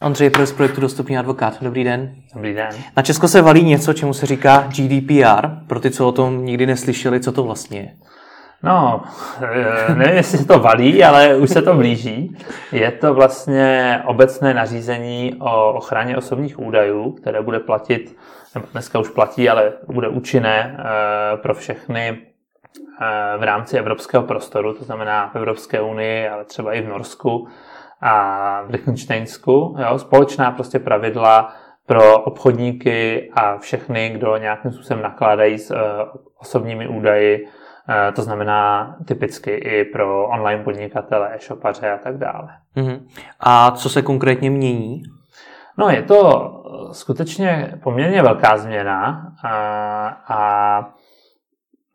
Ondřej Pros, projektu Dostupný advokát. Dobrý den. Dobrý den. Na Česko se valí něco, čemu se říká GDPR. Pro ty, co o tom nikdy neslyšeli, co to vlastně je? No, eh, nevím, jestli se to valí, ale už se to blíží. Je to vlastně obecné nařízení o ochraně osobních údajů, které bude platit, nebo dneska už platí, ale bude účinné eh, pro všechny eh, v rámci evropského prostoru, to znamená v Evropské unii, ale třeba i v Norsku a v Liechtensteinsku. Jo, společná prostě pravidla pro obchodníky a všechny, kdo nějakým způsobem nakládají s osobními údaji, Eh, to znamená typicky i pro online podnikatele, e-shopaře a tak dále. Uh-huh. A co se konkrétně mění? No, je to skutečně poměrně velká změna a, a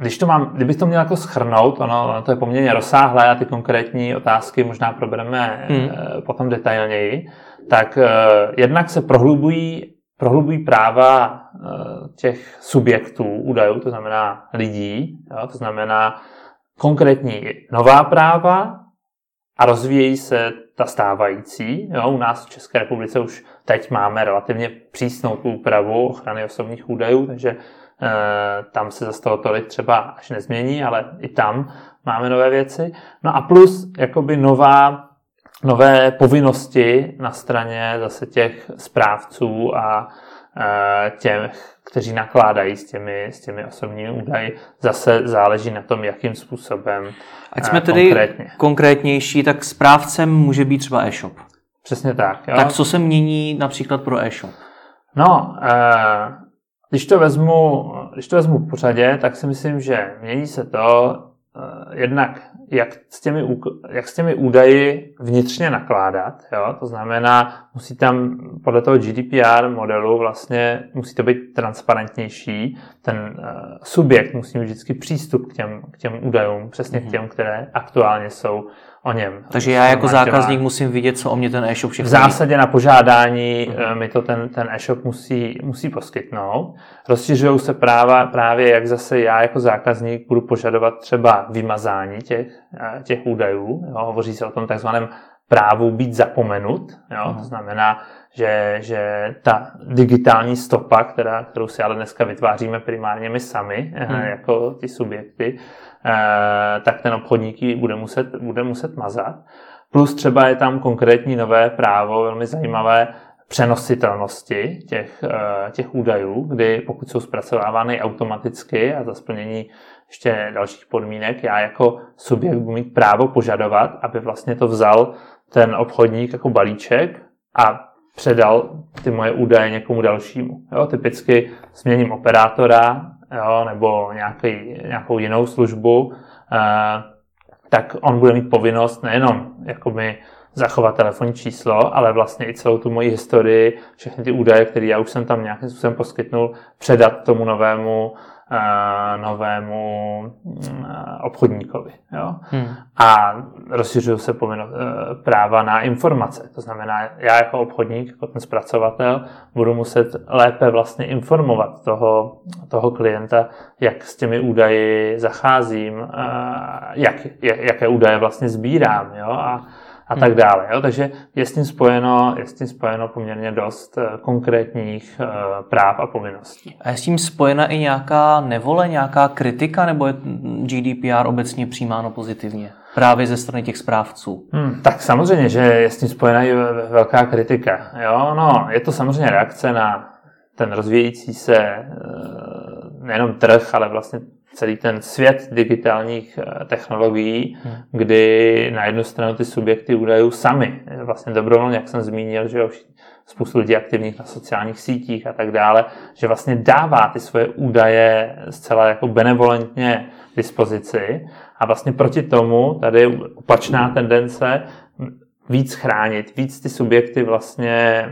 když to mám, kdybych to měl jako schrnout, ono, ono to je poměrně rozsáhlé a ty konkrétní otázky možná probereme hmm. potom detailněji, tak uh, jednak se prohlubují prohlubují práva eh, těch subjektů údajů, to znamená lidí, jo, to znamená konkrétní nová práva a rozvíjejí se ta stávající. Jo. U nás v České republice už teď máme relativně přísnou úpravu ochrany osobních údajů, takže tam se zase toho tolik třeba až nezmění, ale i tam máme nové věci. No a plus jakoby nová nové povinnosti na straně zase těch správců a těch, kteří nakládají s těmi, s těmi osobními údaji. Zase záleží na tom, jakým způsobem Ať jsme tedy konkrétně. konkrétnější, tak správcem může být třeba e-shop. Přesně tak. Jo? Tak co se mění například pro e-shop? No, když to vezmu, když to vezmu v pořadě, tak si myslím, že mění se to jednak jak s těmi, jak s těmi údaji vnitřně nakládat. Jo? To znamená, musí tam podle toho GDPR modelu vlastně musí to být transparentnější. Ten uh, subjekt musí mít vždycky přístup k těm, k těm údajům, přesně mm-hmm. k mhm. těm, které aktuálně jsou o něm. Takže já jako zákazník musím vidět, co o mě ten e-shop všechno V zásadě na požádání mm-hmm. mi to ten, ten e-shop musí, musí poskytnout. Rozšiřují se práva, právě jak zase já jako zákazník budu požadovat třeba vymazání těch, eh, těch údajů. Jo. Hovoří se o tom takzvaném právu být zapomenut. Jo. Mm-hmm. To znamená, že, že ta digitální stopa, která, kterou si ale dneska vytváříme primárně my sami, mm. jako ty subjekty, tak ten obchodník ji bude muset, bude muset mazat. Plus třeba je tam konkrétní nové právo, velmi zajímavé, přenositelnosti těch, eh, těch údajů, kdy pokud jsou zpracovávány automaticky a za splnění ještě dalších podmínek, já jako subjekt budu mít právo požadovat, aby vlastně to vzal ten obchodník jako balíček a předal ty moje údaje někomu dalšímu. Jo, typicky změním operátora, jo, nebo nějaký, nějakou jinou službu, eh, tak on bude mít povinnost nejenom jakoby zachovat telefonní číslo, ale vlastně i celou tu moji historii, všechny ty údaje, které já už jsem tam nějakým způsobem poskytnul, předat tomu novému novému mm, obchodníkovi. Jo? Hmm. A rozšiřují se povinno, e, práva na informace. To znamená, já jako obchodník, jako ten zpracovatel, budu muset lépe vlastně informovat toho, toho klienta, jak s těmi údaji zacházím, jak, jaké údaje vlastně sbírám. Jo? A, a tak hmm. dále. Jo? Takže je s, tím spojeno, je s tím spojeno poměrně dost eh, konkrétních eh, práv a povinností. A je s tím spojena i nějaká nevole, nějaká kritika, nebo je GDPR obecně přijímáno pozitivně? Právě ze strany těch správců. Hmm, tak samozřejmě, že je s tím spojena i velká kritika. Jo? No, je to samozřejmě reakce na ten rozvíjející se eh, nejenom trh, ale vlastně celý ten svět digitálních eh, technologií, hmm. kdy na jednu stranu ty subjekty údajů sami, eh, vlastně dobrovolně, jak jsem zmínil, že jo, spoustu lidí aktivních na sociálních sítích a tak dále, že vlastně dává ty svoje údaje zcela jako benevolentně k dispozici a vlastně proti tomu tady je opačná tendence víc chránit, víc ty subjekty vlastně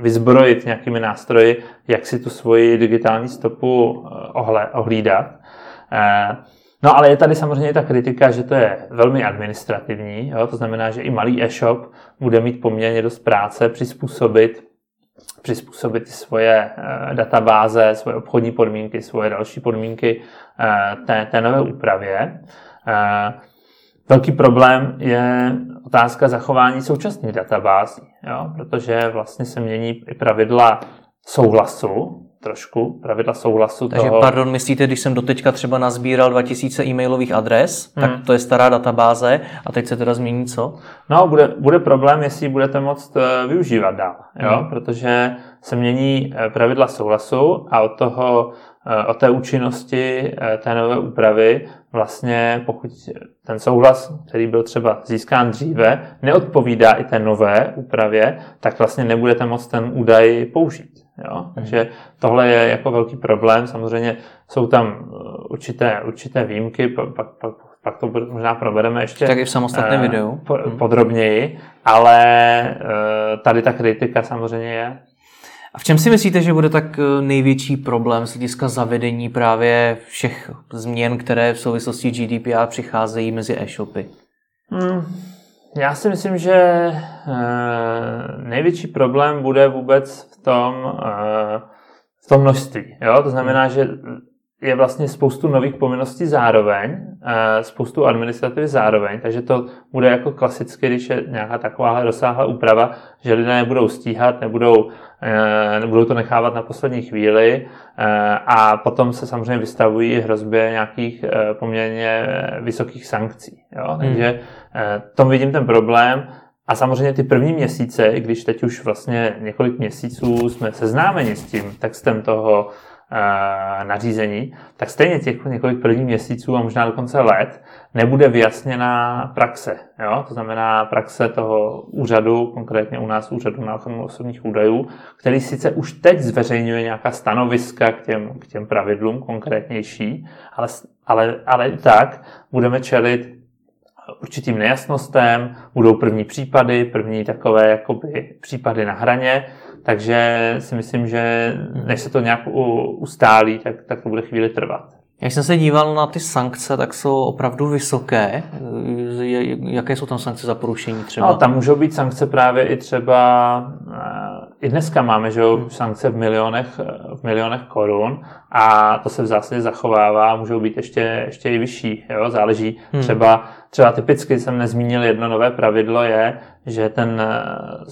vyzbrojit nějakými nástroji, jak si tu svoji digitální stopu eh, ohlídat. Eh, no ale je tady samozřejmě ta kritika, že to je velmi administrativní, jo? to znamená, že i malý e-shop bude mít poměrně dost práce přizpůsobit přizpůsobit svoje eh, databáze, svoje obchodní podmínky, svoje další podmínky té, té nové úpravě. velký problém je otázka zachování současných databází, jo? protože vlastně se mění i pravidla souhlasu, trošku pravidla souhlasu. Takže toho... pardon, myslíte, když jsem doteďka třeba nazbíral 2000 e-mailových adres, hmm. tak to je stará databáze a teď se teda změní co? No, bude, bude problém, jestli budete moct eh, využívat dál, jo? Hmm. protože se mění eh, pravidla souhlasu a od toho eh, od té účinnosti té nové úpravy vlastně pokud ten souhlas, který byl třeba získán dříve, neodpovídá i té nové úpravě, tak vlastně nebudete moct ten údaj použít. Jo? Mhm. Takže tohle je jako velký problém. Samozřejmě jsou tam uh, určité, určité výjimky, pak, pak, pak, to možná provedeme ještě tak i v samostatném uh, videu. Hmm. podrobněji, ale uh, tady ta kritika samozřejmě je. A v čem si myslíte, že bude tak největší problém z hlediska zavedení právě všech změn, které v souvislosti GDPR přicházejí mezi e-shopy? Hmm. Já si myslím, že eh, největší problém bude vůbec v tom, eh, v tom množství. Jo? To znamená, že je vlastně spoustu nových povinností zároveň, eh, spoustu administrativy zároveň, takže to bude jako klasicky, když je nějaká taková rozsáhlá úprava, že lidé nebudou stíhat, nebudou, nebudou to nechávat na poslední chvíli a potom se samozřejmě vystavují hrozbě nějakých poměrně vysokých sankcí. Jo? Hmm. Takže Eh, tom vidím ten problém. A samozřejmě ty první měsíce, i když teď už vlastně několik měsíců jsme seznámeni s tím textem toho nařízení, tak stejně těch několik prvních měsíců a možná dokonce let nebude vyjasněná praxe. Jo? To znamená praxe toho úřadu, konkrétně u nás úřadu na ochranu osobních údajů, který sice už teď zveřejňuje nějaká stanoviska k těm, k těm pravidlům konkrétnější, ale, ale, ale i tak budeme čelit určitým nejasnostem, budou první případy, první takové jakoby případy na hraně, takže si myslím, že než se to nějak ustálí, tak, tak to bude chvíli trvat. Jak jsem se díval na ty sankce, tak jsou opravdu vysoké. Jaké jsou tam sankce za porušení třeba? No, tam můžou být sankce právě i třeba, eh, i dneska máme že hmm. sankce v milionech, v milionech korun a to se v zásadě zachovává, můžou být ještě, ještě i vyšší. Jo? Záleží hmm. třeba Třeba typicky jsem nezmínil jedno nové pravidlo je, že ten eh,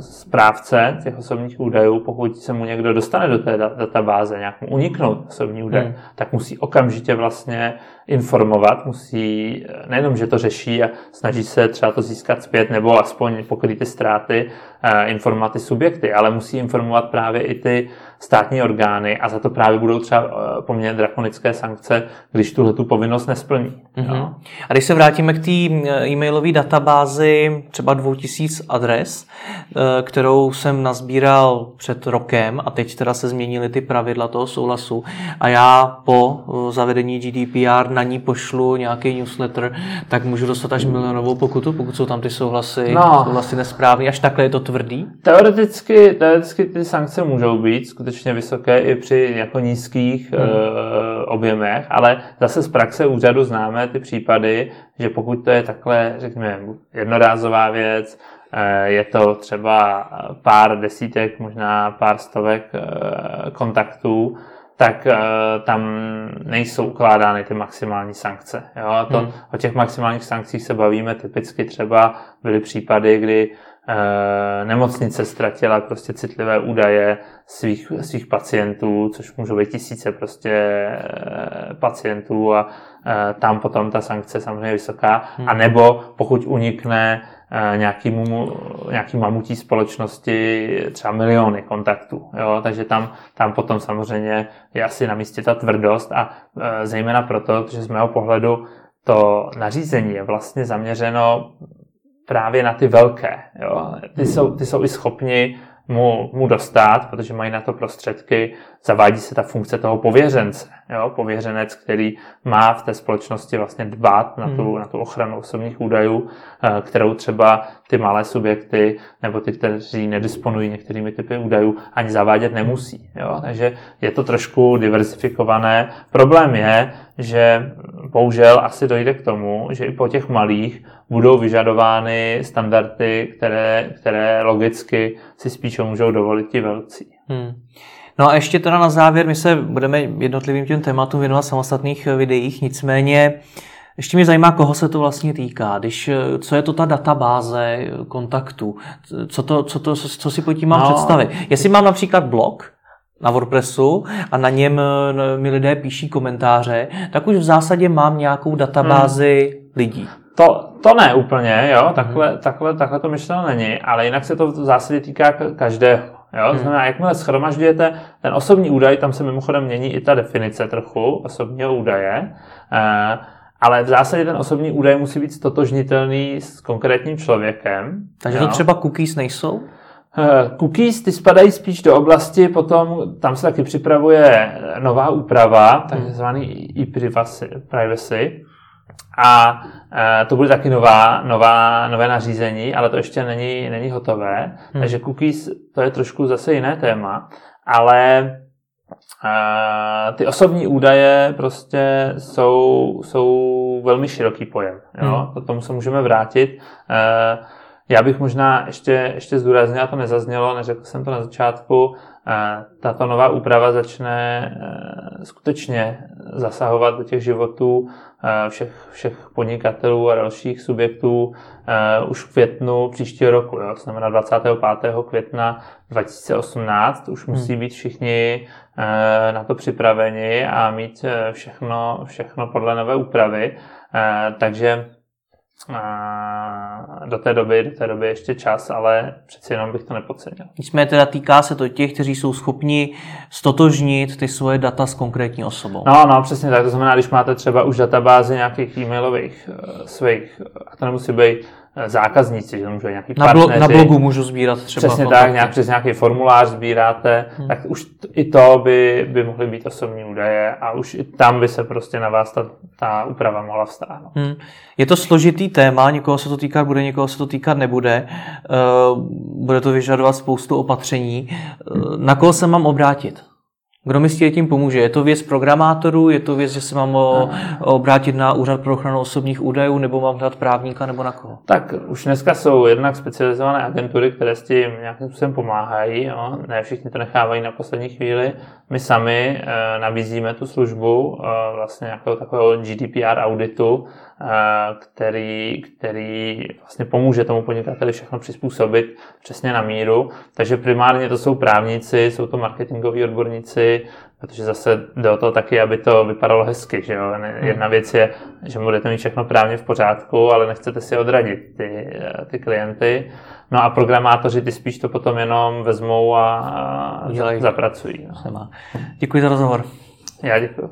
správce těch osobních údajů, pokud se mu někdo dostane do té databáze, nějak mu uniknout osobní údaj, hmm. tak musí okamžitě vlastně informovat, musí eh, nejenom, že to řeší a snaží se třeba to získat zpět nebo aspoň pokryt ty ztráty, eh, informovat ty subjekty, ale musí informovat právě i ty státní orgány a za to právě budou třeba eh, poměrně drakonické sankce, když tuhle tu povinnost nesplní. Mm-hmm. No. A když se vrátíme k té eh, e-mailové databázi třeba 2000 adres, eh, kterou jsem nazbíral před rokem a teď teda se změnily ty pravidla toho souhlasu a já po zavedení GDPR na ní pošlu nějaký newsletter, tak můžu dostat až milionovou pokutu, pokud jsou tam ty souhlasy, no. souhlasy nesprávný. Až takhle je to tvrdý? Teoreticky, teoreticky ty sankce můžou být skutečně skutečně vysoké i při jako nízkých hmm. uh, objemech, ale zase z praxe úřadu známe ty případy, že pokud to je takhle, řekněme, jednorázová věc, uh, je to třeba pár desítek, možná pár stovek uh, kontaktů, tak uh, tam nejsou ukládány ty maximální sankce. Jo? To, hmm. O těch maximálních sankcích se bavíme typicky třeba byly případy, kdy nemocnice ztratila prostě citlivé údaje svých, svých pacientů, což můžou být tisíce prostě eh, pacientů a eh, tam potom ta sankce samozřejmě vysoká. Hmm. A nebo pokud unikne nějakýmu, nějaký mamutí společnosti třeba miliony kontaktů. Jo? Takže tam, tam potom samozřejmě je asi na místě ta tvrdost a zejména proto, že z mého pohledu to nařízení je vlastně zaměřeno právě na ty velké. Jo. Ty, jsou, ty jsou i schopni mu, mu dostat, protože mají na to prostředky, zavádí se ta funkce toho pověřence. Jo? Pověřenec, který má v té společnosti vlastně dbát na tu, hmm. na tu ochranu osobních údajů, eh, kterou třeba ty malé subjekty nebo ty, kteří nedisponují některými typy údajů, ani zavádět nemusí. Jo? Takže je to trošku diversifikované. Problém je, že bohužel asi dojde k tomu, že i po těch malých budou vyžadovány standardy, které, které logicky si spíše můžou dovolit ti velcí. Hmm. No a ještě teda na závěr, my se budeme jednotlivým těm tématům věnovat v samostatných videích, nicméně Ještě mě zajímá, koho se to vlastně týká. Když, co je to ta databáze kontaktů? Co, to, co, to, co si pod tím mám no. představit? Jestli mám například blog, na WordPressu a na něm mi lidé píší komentáře, tak už v zásadě mám nějakou databázi hmm. lidí. To, to ne úplně, jo, takhle, hmm. takhle, takhle to myšleno není, ale jinak se to v zásadě týká každého. Jo? Hmm. Znamená, jakmile schromažďujete ten osobní údaj, tam se mimochodem mění i ta definice trochu osobního údaje, eh, ale v zásadě ten osobní údaj musí být stotožnitelný s konkrétním člověkem. Takže jo? to třeba cookies nejsou? Eh, cookies, ty spadají spíš do oblasti, potom tam se taky připravuje nová úprava, takzvaný e-privacy, privacy, a e, to bude taky nová, nová, nové nařízení, ale to ještě není, není hotové. Hmm. Takže cookies to je trošku zase jiné téma, ale e, ty osobní údaje prostě jsou, jsou velmi široký pojem. Jo? Hmm. K tomu se můžeme vrátit. E, já bych možná ještě, ještě zdůraznil, to nezaznělo, neřekl jsem to na začátku, tato nová úprava začne skutečně zasahovat do těch životů všech, všech podnikatelů a dalších subjektů už v květnu příštího roku, jo, to znamená 25. května 2018, už musí hmm. být všichni na to připraveni a mít všechno, všechno podle nové úpravy. Takže do té doby, do té doby ještě čas, ale přeci jenom bych to nepodcenil. Nicméně teda týká se to těch, kteří jsou schopni stotožnit ty svoje data s konkrétní osobou. No, no, přesně tak. To znamená, když máte třeba už databázi nějakých e-mailových uh, svých, a to nemusí být zákazníci, že to můžou nějaký na, blo- na blogu můžu sbírat třeba. Přesně kontakty. tak, nějak přes nějaký formulář sbíráte, hmm. tak už i to by, by mohly být osobní údaje a už i tam by se prostě na vás ta, ta úprava mohla vztáhnout. Hmm. Je to složitý téma, někoho se to týkat bude, někoho se to týkat nebude. Uh, bude to vyžadovat spoustu opatření. Uh, na koho se mám obrátit? Kdo mi s tím pomůže? Je to věc programátorů, je to věc, že se mám obrátit na úřad pro ochranu osobních údajů, nebo mám hledat právníka, nebo na koho? Tak už dneska jsou jednak specializované agentury, které s tím nějakým způsobem pomáhají. Jo? Ne všichni to nechávají na poslední chvíli. My sami e, nabízíme tu službu e, vlastně nějakého takového GDPR auditu, který, který vlastně pomůže tomu podnikateli všechno přizpůsobit přesně na míru. Takže primárně to jsou právníci, jsou to marketingoví odborníci, protože zase jde o to taky, aby to vypadalo hezky. Že jo? Hmm. Jedna věc je, že budete mít všechno právně v pořádku, ale nechcete si odradit ty, ty klienty. No a programátoři ty spíš to potom jenom vezmou a, a zapracují. No. Děkuji za rozhovor. Já děkuji.